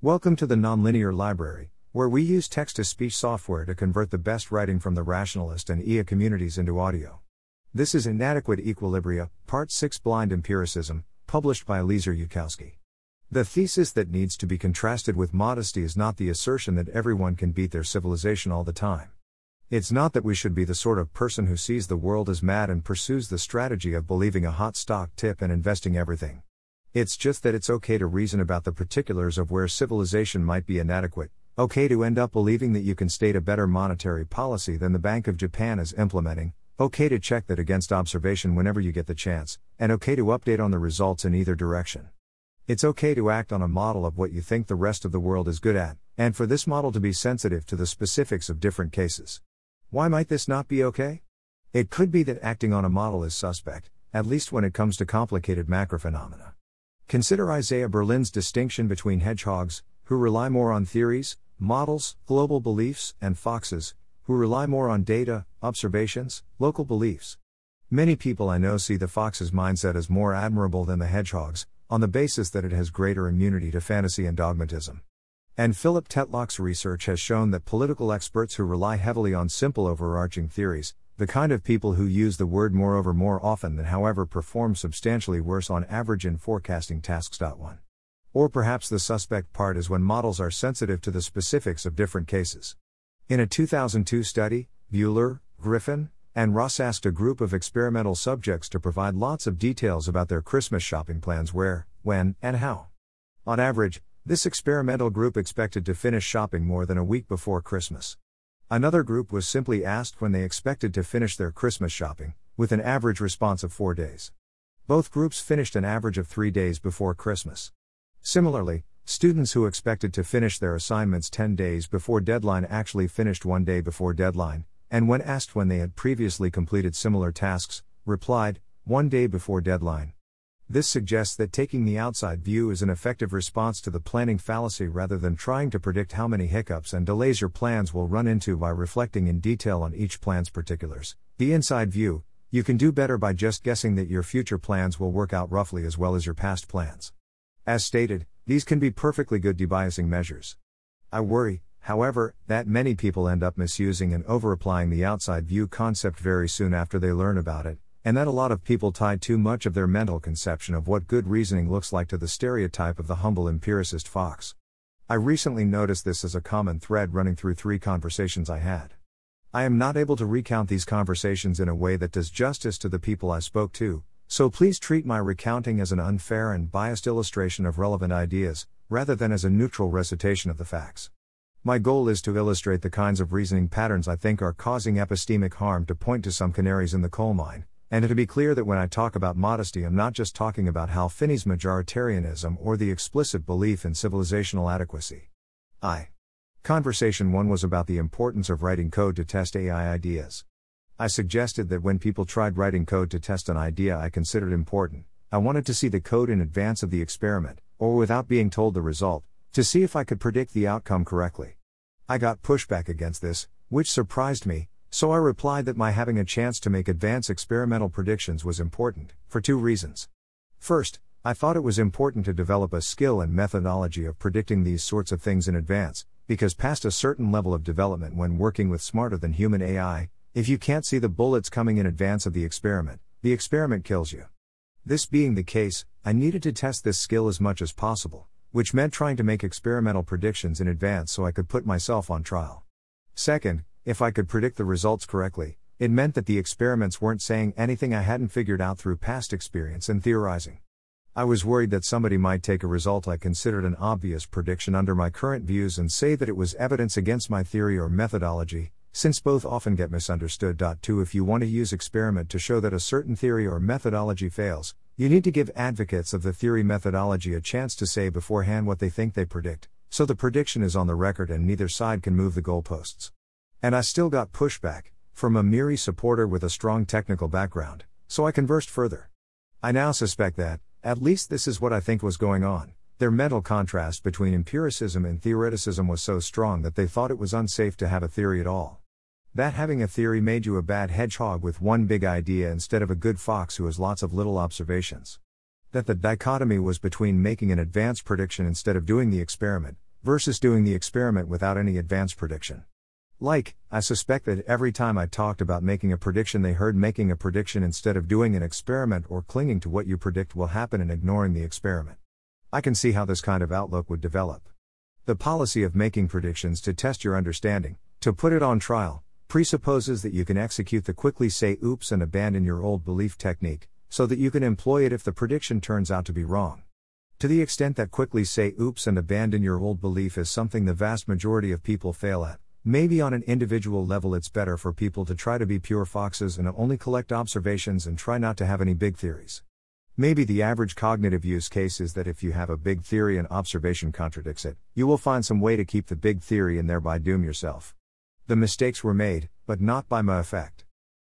Welcome to the Nonlinear Library, where we use text to speech software to convert the best writing from the rationalist and EA communities into audio. This is Inadequate Equilibria, Part 6 Blind Empiricism, published by Eliezer Yudkowsky. The thesis that needs to be contrasted with modesty is not the assertion that everyone can beat their civilization all the time. It's not that we should be the sort of person who sees the world as mad and pursues the strategy of believing a hot stock tip and investing everything. It's just that it's okay to reason about the particulars of where civilization might be inadequate, okay to end up believing that you can state a better monetary policy than the Bank of Japan is implementing, okay to check that against observation whenever you get the chance, and okay to update on the results in either direction. It's okay to act on a model of what you think the rest of the world is good at, and for this model to be sensitive to the specifics of different cases. Why might this not be okay? It could be that acting on a model is suspect, at least when it comes to complicated macrophenomena. Consider Isaiah Berlin's distinction between hedgehogs, who rely more on theories, models, global beliefs, and foxes, who rely more on data, observations, local beliefs. Many people I know see the fox's mindset as more admirable than the hedgehog's, on the basis that it has greater immunity to fantasy and dogmatism. And Philip Tetlock's research has shown that political experts who rely heavily on simple overarching theories, the kind of people who use the word moreover more often than however perform substantially worse on average in forecasting tasks. 1. Or perhaps the suspect part is when models are sensitive to the specifics of different cases. In a 2002 study, Buehler, Griffin, and Ross asked a group of experimental subjects to provide lots of details about their Christmas shopping plans where, when, and how. On average, this experimental group expected to finish shopping more than a week before Christmas. Another group was simply asked when they expected to finish their Christmas shopping, with an average response of four days. Both groups finished an average of three days before Christmas. Similarly, students who expected to finish their assignments 10 days before deadline actually finished one day before deadline, and when asked when they had previously completed similar tasks, replied, one day before deadline. This suggests that taking the outside view is an effective response to the planning fallacy rather than trying to predict how many hiccups and delays your plans will run into by reflecting in detail on each plan's particulars. The inside view, you can do better by just guessing that your future plans will work out roughly as well as your past plans. As stated, these can be perfectly good debiasing measures. I worry, however, that many people end up misusing and overapplying the outside view concept very soon after they learn about it, and that a lot of people tie too much of their mental conception of what good reasoning looks like to the stereotype of the humble empiricist fox. I recently noticed this as a common thread running through three conversations I had. I am not able to recount these conversations in a way that does justice to the people I spoke to, so please treat my recounting as an unfair and biased illustration of relevant ideas, rather than as a neutral recitation of the facts. My goal is to illustrate the kinds of reasoning patterns I think are causing epistemic harm to point to some canaries in the coal mine, and to be clear that when I talk about modesty, I'm not just talking about Hal Finney's majoritarianism or the explicit belief in civilizational adequacy. I. Conversation 1 was about the importance of writing code to test AI ideas. I suggested that when people tried writing code to test an idea I considered important, I wanted to see the code in advance of the experiment, or without being told the result, to see if I could predict the outcome correctly. I got pushback against this, which surprised me, so I replied that my having a chance to make advance experimental predictions was important, for two reasons. First, I thought it was important to develop a skill and methodology of predicting these sorts of things in advance, because past a certain level of development when working with smarter than human AI, if you can't see the bullets coming in advance of the experiment, the experiment kills you. This being the case, I needed to test this skill as much as possible, which meant trying to make experimental predictions in advance so I could put myself on trial. Second, if I could predict the results correctly, it meant that the experiments weren't saying anything I hadn't figured out through past experience and theorizing. I was worried that somebody might take a result I considered an obvious prediction under my current views and say that it was evidence against my theory or methodology, since both often get misunderstood. 2 If you want to use experiment to show that a certain theory or methodology fails, you need to give advocates of the theory methodology a chance to say beforehand what they think they predict, so the prediction is on the record and neither side can move the goalposts. And I still got pushback, from a MIRI supporter with a strong technical background, so I conversed further. I now suspect that, at least this is what I think was going on. Their mental contrast between empiricism and theoreticism was so strong that they thought it was unsafe to have a theory at all. That having a theory made you a bad hedgehog with one big idea instead of a good fox who has lots of little observations. That the dichotomy was between making an advanced prediction instead of doing the experiment, versus doing the experiment without any advance prediction. Like, I suspect that every time I talked about making a prediction, they heard making a prediction instead of doing an experiment or clinging to what you predict will happen and ignoring the experiment. I can see how this kind of outlook would develop. The policy of making predictions to test your understanding, to put it on trial, presupposes that you can execute the quickly say oops and abandon your old belief technique, so that you can employ it if the prediction turns out to be wrong. To the extent that quickly say oops and abandon your old belief is something the vast majority of people fail at, maybe on an individual level it's better for people to try to be pure foxes and only collect observations and try not to have any big theories. Maybe the average cognitive use case is that if you have a big theory and observation contradicts it, you will find some way to keep the big theory and thereby doom yourself. The mistakes were made, but not by my effect.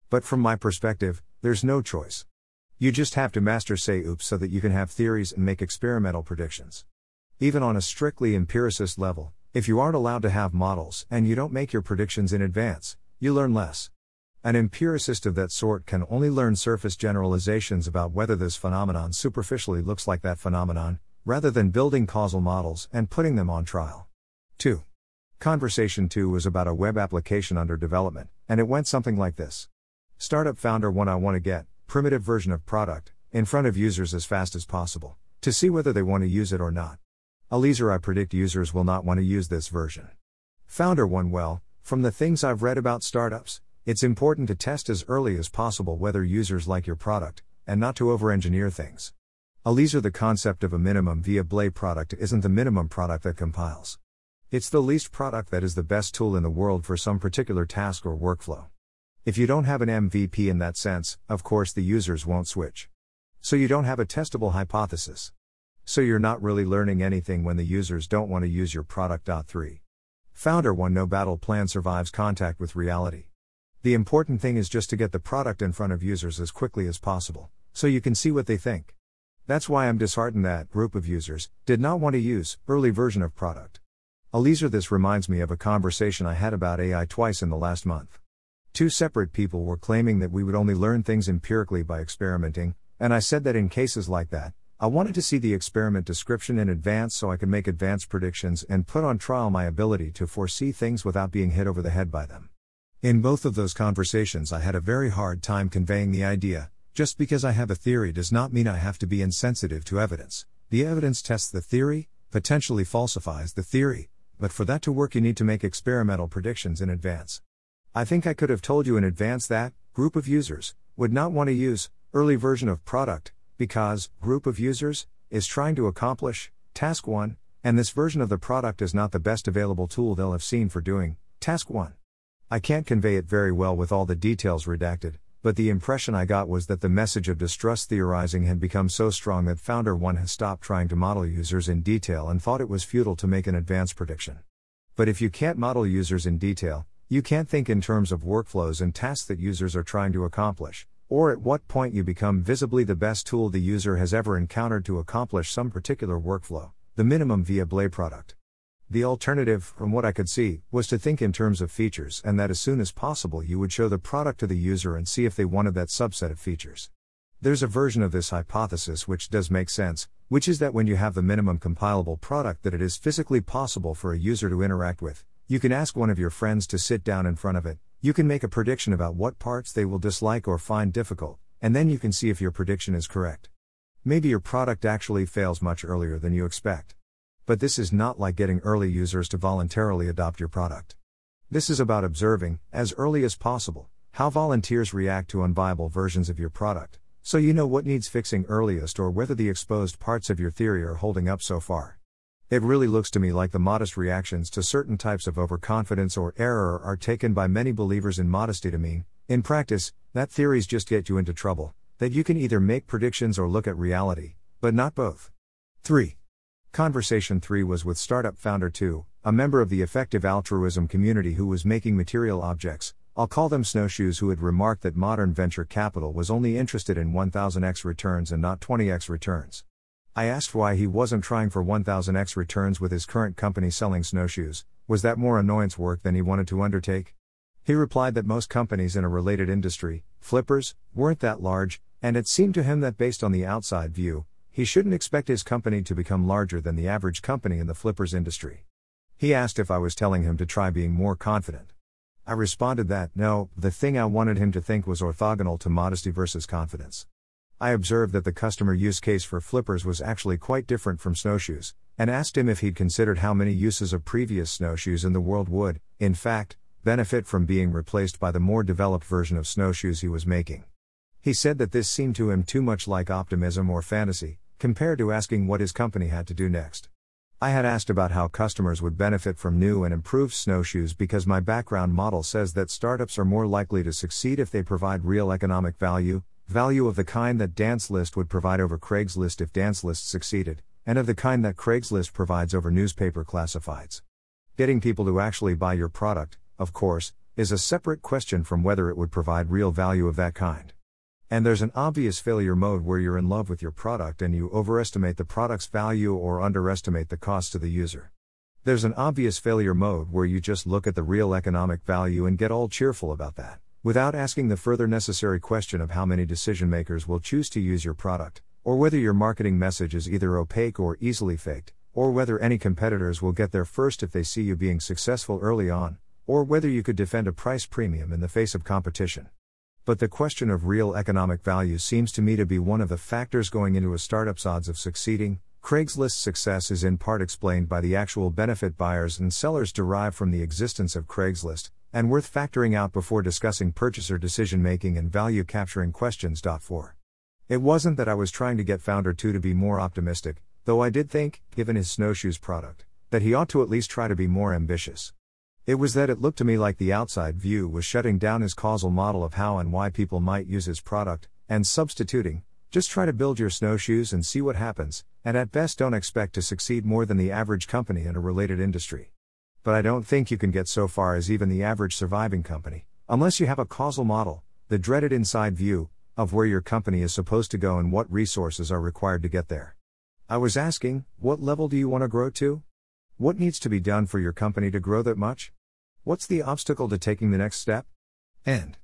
But from my perspective, there's no choice. You just have to master say oops so that you can have theories and make experimental predictions. Even on a strictly empiricist level, if you aren't allowed to have models and you don't make your predictions in advance, you learn less. An empiricist of that sort can only learn surface generalizations about whether this phenomenon superficially looks like that phenomenon, rather than building causal models and putting them on trial. 2. Conversation 2 was about a web application under development, and it went something like this Startup founder 1 I want to get, primitive version of product, in front of users as fast as possible, to see whether they want to use it or not. Eliezer I predict users will not want to use this version. Founder 1 Well, from the things I've read about startups, it's important to test as early as possible whether users like your product, and not to over engineer things. Eliezer, the concept of a minimum viable product isn't the minimum product that compiles. It's the least product that is the best tool in the world for some particular task or workflow. If you don't have an MVP in that sense, of course the users won't switch. So you don't have a testable hypothesis. So you're not really learning anything when the users don't want to use your product. 3. Founder 1 No battle plan survives contact with reality. The important thing is just to get the product in front of users as quickly as possible, so you can see what they think. That's why I'm disheartened that group of users did not want to use early version of product. Eliezer this reminds me of a conversation I had about AI twice in the last month. Two separate people were claiming that we would only learn things empirically by experimenting, and I said that in cases like that, I wanted to see the experiment description in advance so I could make advanced predictions and put on trial my ability to foresee things without being hit over the head by them. In both of those conversations, I had a very hard time conveying the idea just because I have a theory does not mean I have to be insensitive to evidence. The evidence tests the theory, potentially falsifies the theory, but for that to work, you need to make experimental predictions in advance. I think I could have told you in advance that group of users would not want to use early version of product because group of users is trying to accomplish task 1 and this version of the product is not the best available tool they'll have seen for doing task 1. I can't convey it very well with all the details redacted, but the impression I got was that the message of distrust theorizing had become so strong that Founder 1 has stopped trying to model users in detail and thought it was futile to make an advanced prediction. But if you can't model users in detail, you can't think in terms of workflows and tasks that users are trying to accomplish, or at what point you become visibly the best tool the user has ever encountered to accomplish some particular workflow, the minimum viable product. The alternative, from what I could see, was to think in terms of features and that as soon as possible you would show the product to the user and see if they wanted that subset of features. There's a version of this hypothesis which does make sense, which is that when you have the minimum compilable product that it is physically possible for a user to interact with, you can ask one of your friends to sit down in front of it, you can make a prediction about what parts they will dislike or find difficult, and then you can see if your prediction is correct. Maybe your product actually fails much earlier than you expect. But this is not like getting early users to voluntarily adopt your product. This is about observing, as early as possible, how volunteers react to unviable versions of your product, so you know what needs fixing earliest or whether the exposed parts of your theory are holding up so far. It really looks to me like the modest reactions to certain types of overconfidence or error are taken by many believers in modesty to mean, in practice, that theories just get you into trouble, that you can either make predictions or look at reality, but not both. 3. Conversation 3 was with startup founder 2, a member of the effective altruism community who was making material objects, I'll call them snowshoes, who had remarked that modern venture capital was only interested in 1000x returns and not 20x returns. I asked why he wasn't trying for 1000x returns with his current company selling snowshoes, was that more annoyance work than he wanted to undertake? He replied that most companies in a related industry, flippers, weren't that large, and it seemed to him that based on the outside view, he shouldn't expect his company to become larger than the average company in the flippers industry. He asked if I was telling him to try being more confident. I responded that, no, the thing I wanted him to think was orthogonal to modesty versus confidence. I observed that the customer use case for flippers was actually quite different from snowshoes, and asked him if he'd considered how many uses of previous snowshoes in the world would, in fact, benefit from being replaced by the more developed version of snowshoes he was making. He said that this seemed to him too much like optimism or fantasy, compared to asking what his company had to do next. I had asked about how customers would benefit from new and improved snowshoes because my background model says that startups are more likely to succeed if they provide real economic value, value of the kind that Dance List would provide over Craigslist if Dance List succeeded, and of the kind that Craigslist provides over newspaper classifieds. Getting people to actually buy your product, of course, is a separate question from whether it would provide real value of that kind. And there's an obvious failure mode where you're in love with your product and you overestimate the product's value or underestimate the cost to the user. There's an obvious failure mode where you just look at the real economic value and get all cheerful about that, without asking the further necessary question of how many decision makers will choose to use your product, or whether your marketing message is either opaque or easily faked, or whether any competitors will get there first if they see you being successful early on, or whether you could defend a price premium in the face of competition. But the question of real economic value seems to me to be one of the factors going into a startup's odds of succeeding. Craigslist's success is in part explained by the actual benefit buyers and sellers derive from the existence of Craigslist, and worth factoring out before discussing purchaser decision making and value capturing questions. 4. It wasn't that I was trying to get Founder 2 to be more optimistic, though I did think, given his snowshoes product, that he ought to at least try to be more ambitious. It was that it looked to me like the outside view was shutting down his causal model of how and why people might use his product, and substituting, just try to build your snowshoes and see what happens, and at best don't expect to succeed more than the average company in a related industry. But I don't think you can get so far as even the average surviving company, unless you have a causal model, the dreaded inside view, of where your company is supposed to go and what resources are required to get there. I was asking, what level do you want to grow to? What needs to be done for your company to grow that much? What's the obstacle to taking the next step? And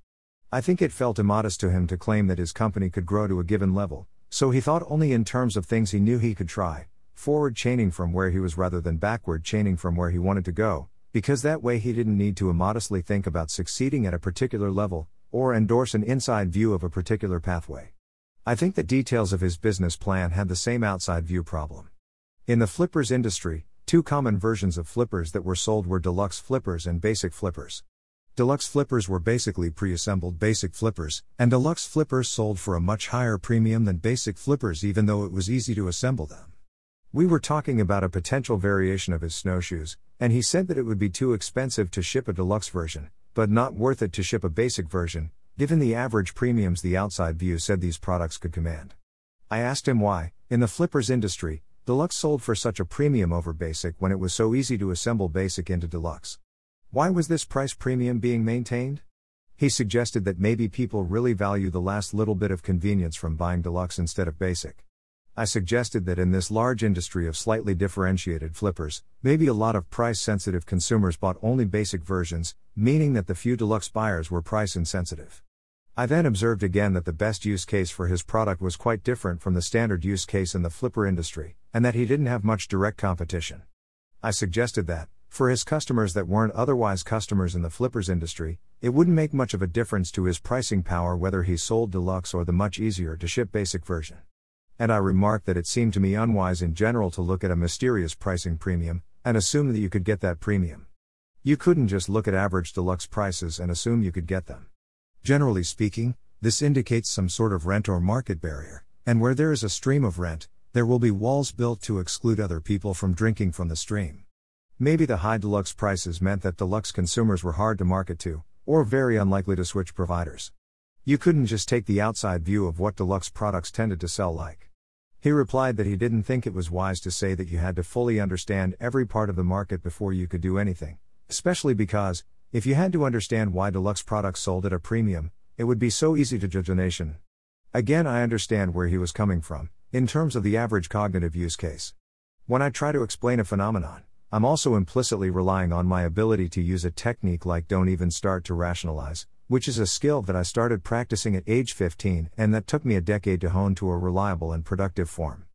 I think it felt immodest to him to claim that his company could grow to a given level, so he thought only in terms of things he knew he could try, forward chaining from where he was rather than backward chaining from where he wanted to go, because that way he didn't need to immodestly think about succeeding at a particular level, or endorse an inside view of a particular pathway. I think the details of his business plan had the same outside view problem. In the flippers industry, Two common versions of flippers that were sold were deluxe flippers and basic flippers. Deluxe flippers were basically pre assembled basic flippers, and deluxe flippers sold for a much higher premium than basic flippers, even though it was easy to assemble them. We were talking about a potential variation of his snowshoes, and he said that it would be too expensive to ship a deluxe version, but not worth it to ship a basic version, given the average premiums the outside view said these products could command. I asked him why, in the flippers industry, Deluxe sold for such a premium over Basic when it was so easy to assemble Basic into Deluxe. Why was this price premium being maintained? He suggested that maybe people really value the last little bit of convenience from buying Deluxe instead of Basic. I suggested that in this large industry of slightly differentiated flippers, maybe a lot of price sensitive consumers bought only basic versions, meaning that the few deluxe buyers were price insensitive. I then observed again that the best use case for his product was quite different from the standard use case in the flipper industry, and that he didn't have much direct competition. I suggested that, for his customers that weren't otherwise customers in the flippers industry, it wouldn't make much of a difference to his pricing power whether he sold deluxe or the much easier to ship basic version. And I remarked that it seemed to me unwise in general to look at a mysterious pricing premium, and assume that you could get that premium. You couldn't just look at average deluxe prices and assume you could get them. Generally speaking, this indicates some sort of rent or market barrier, and where there is a stream of rent, there will be walls built to exclude other people from drinking from the stream. Maybe the high deluxe prices meant that deluxe consumers were hard to market to, or very unlikely to switch providers. You couldn't just take the outside view of what deluxe products tended to sell like. He replied that he didn't think it was wise to say that you had to fully understand every part of the market before you could do anything, especially because, if you had to understand why deluxe products sold at a premium, it would be so easy to judge a nation. Again, I understand where he was coming from, in terms of the average cognitive use case. When I try to explain a phenomenon, I'm also implicitly relying on my ability to use a technique like don't even start to rationalize, which is a skill that I started practicing at age 15 and that took me a decade to hone to a reliable and productive form.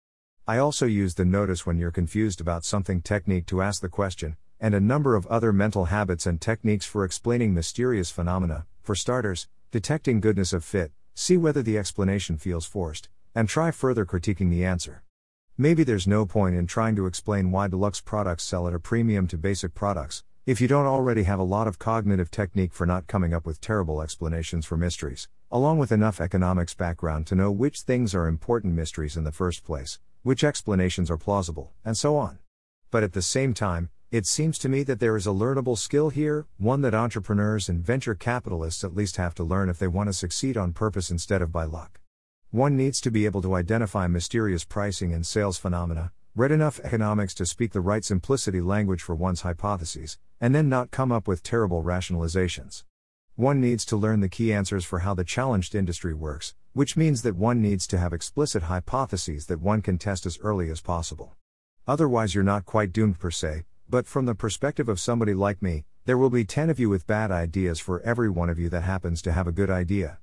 I also use the notice when you're confused about something technique to ask the question, and a number of other mental habits and techniques for explaining mysterious phenomena. For starters, detecting goodness of fit, see whether the explanation feels forced, and try further critiquing the answer. Maybe there's no point in trying to explain why deluxe products sell at a premium to basic products, if you don't already have a lot of cognitive technique for not coming up with terrible explanations for mysteries, along with enough economics background to know which things are important mysteries in the first place, which explanations are plausible, and so on. But at the same time, it seems to me that there is a learnable skill here, one that entrepreneurs and venture capitalists at least have to learn if they want to succeed on purpose instead of by luck. One needs to be able to identify mysterious pricing and sales phenomena, read enough economics to speak the right simplicity language for one's hypotheses, and then not come up with terrible rationalizations. One needs to learn the key answers for how the challenged industry works, which means that one needs to have explicit hypotheses that one can test as early as possible. Otherwise, you're not quite doomed per se, but from the perspective of somebody like me, there will be 10 of you with bad ideas for every one of you that happens to have a good idea.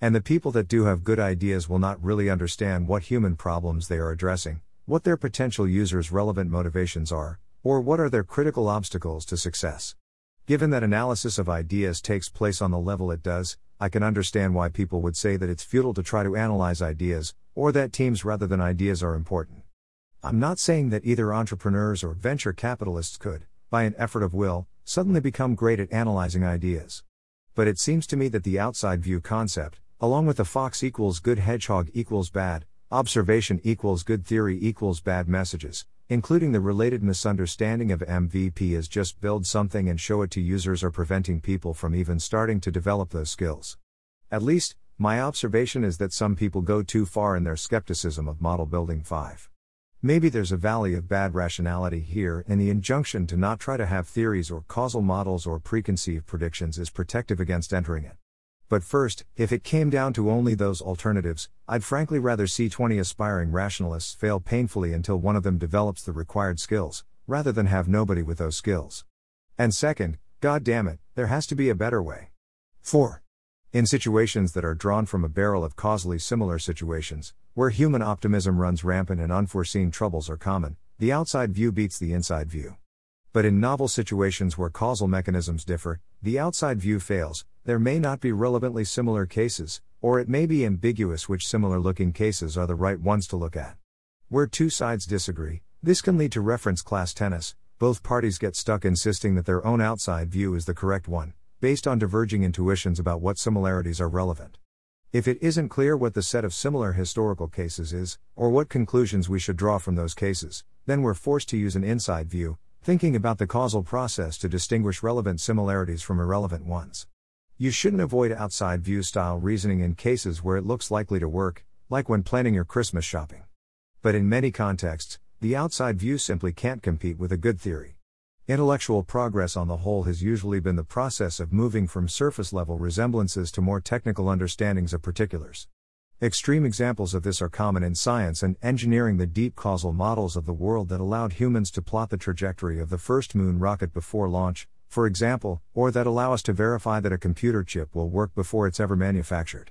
And the people that do have good ideas will not really understand what human problems they are addressing, what their potential users' relevant motivations are, or what are their critical obstacles to success. Given that analysis of ideas takes place on the level it does, I can understand why people would say that it's futile to try to analyze ideas, or that teams rather than ideas are important. I'm not saying that either entrepreneurs or venture capitalists could, by an effort of will, suddenly become great at analyzing ideas. But it seems to me that the outside view concept, along with the fox equals good hedgehog equals bad, observation equals good theory equals bad messages, including the related misunderstanding of MVP as just build something and show it to users are preventing people from even starting to develop those skills. At least, my observation is that some people go too far in their skepticism of model building 5. Maybe there's a valley of bad rationality here, and the injunction to not try to have theories or causal models or preconceived predictions is protective against entering it. But first, if it came down to only those alternatives, I'd frankly rather see 20 aspiring rationalists fail painfully until one of them develops the required skills, rather than have nobody with those skills. And second, god damn it, there has to be a better way. 4. In situations that are drawn from a barrel of causally similar situations, where human optimism runs rampant and unforeseen troubles are common, the outside view beats the inside view. But in novel situations where causal mechanisms differ, the outside view fails, there may not be relevantly similar cases, or it may be ambiguous which similar looking cases are the right ones to look at. Where two sides disagree, this can lead to reference class tennis, both parties get stuck insisting that their own outside view is the correct one based on diverging intuitions about what similarities are relevant. If it isn't clear what the set of similar historical cases is, or what conclusions we should draw from those cases, then we're forced to use an inside view, thinking about the causal process to distinguish relevant similarities from irrelevant ones. You shouldn't avoid outside view style reasoning in cases where it looks likely to work, like when planning your Christmas shopping. But in many contexts, the outside view simply can't compete with a good theory. Intellectual progress on the whole has usually been the process of moving from surface level resemblances to more technical understandings of particulars. Extreme examples of this are common in science and engineering the deep causal models of the world that allowed humans to plot the trajectory of the first moon rocket before launch, for example, or that allow us to verify that a computer chip will work before it's ever manufactured.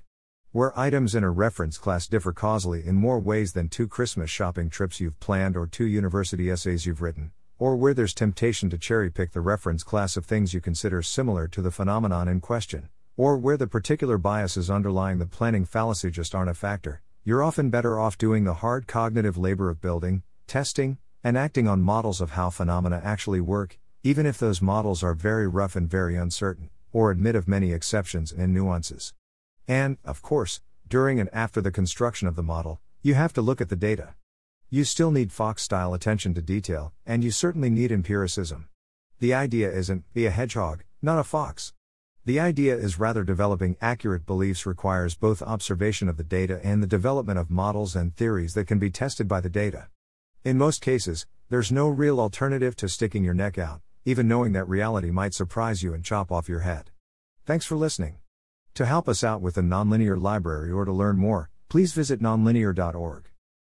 Where items in a reference class differ causally in more ways than two Christmas shopping trips you've planned or two university essays you've written, or where there's temptation to cherry pick the reference class of things you consider similar to the phenomenon in question, or where the particular biases underlying the planning fallacy just aren't a factor, you're often better off doing the hard cognitive labor of building, testing, and acting on models of how phenomena actually work, even if those models are very rough and very uncertain, or admit of many exceptions and nuances. And, of course, during and after the construction of the model, you have to look at the data. You still need Fox style attention to detail, and you certainly need empiricism. The idea isn't, be a hedgehog, not a fox. The idea is rather developing accurate beliefs requires both observation of the data and the development of models and theories that can be tested by the data. In most cases, there's no real alternative to sticking your neck out, even knowing that reality might surprise you and chop off your head. Thanks for listening. To help us out with the Nonlinear Library or to learn more, please visit nonlinear.org.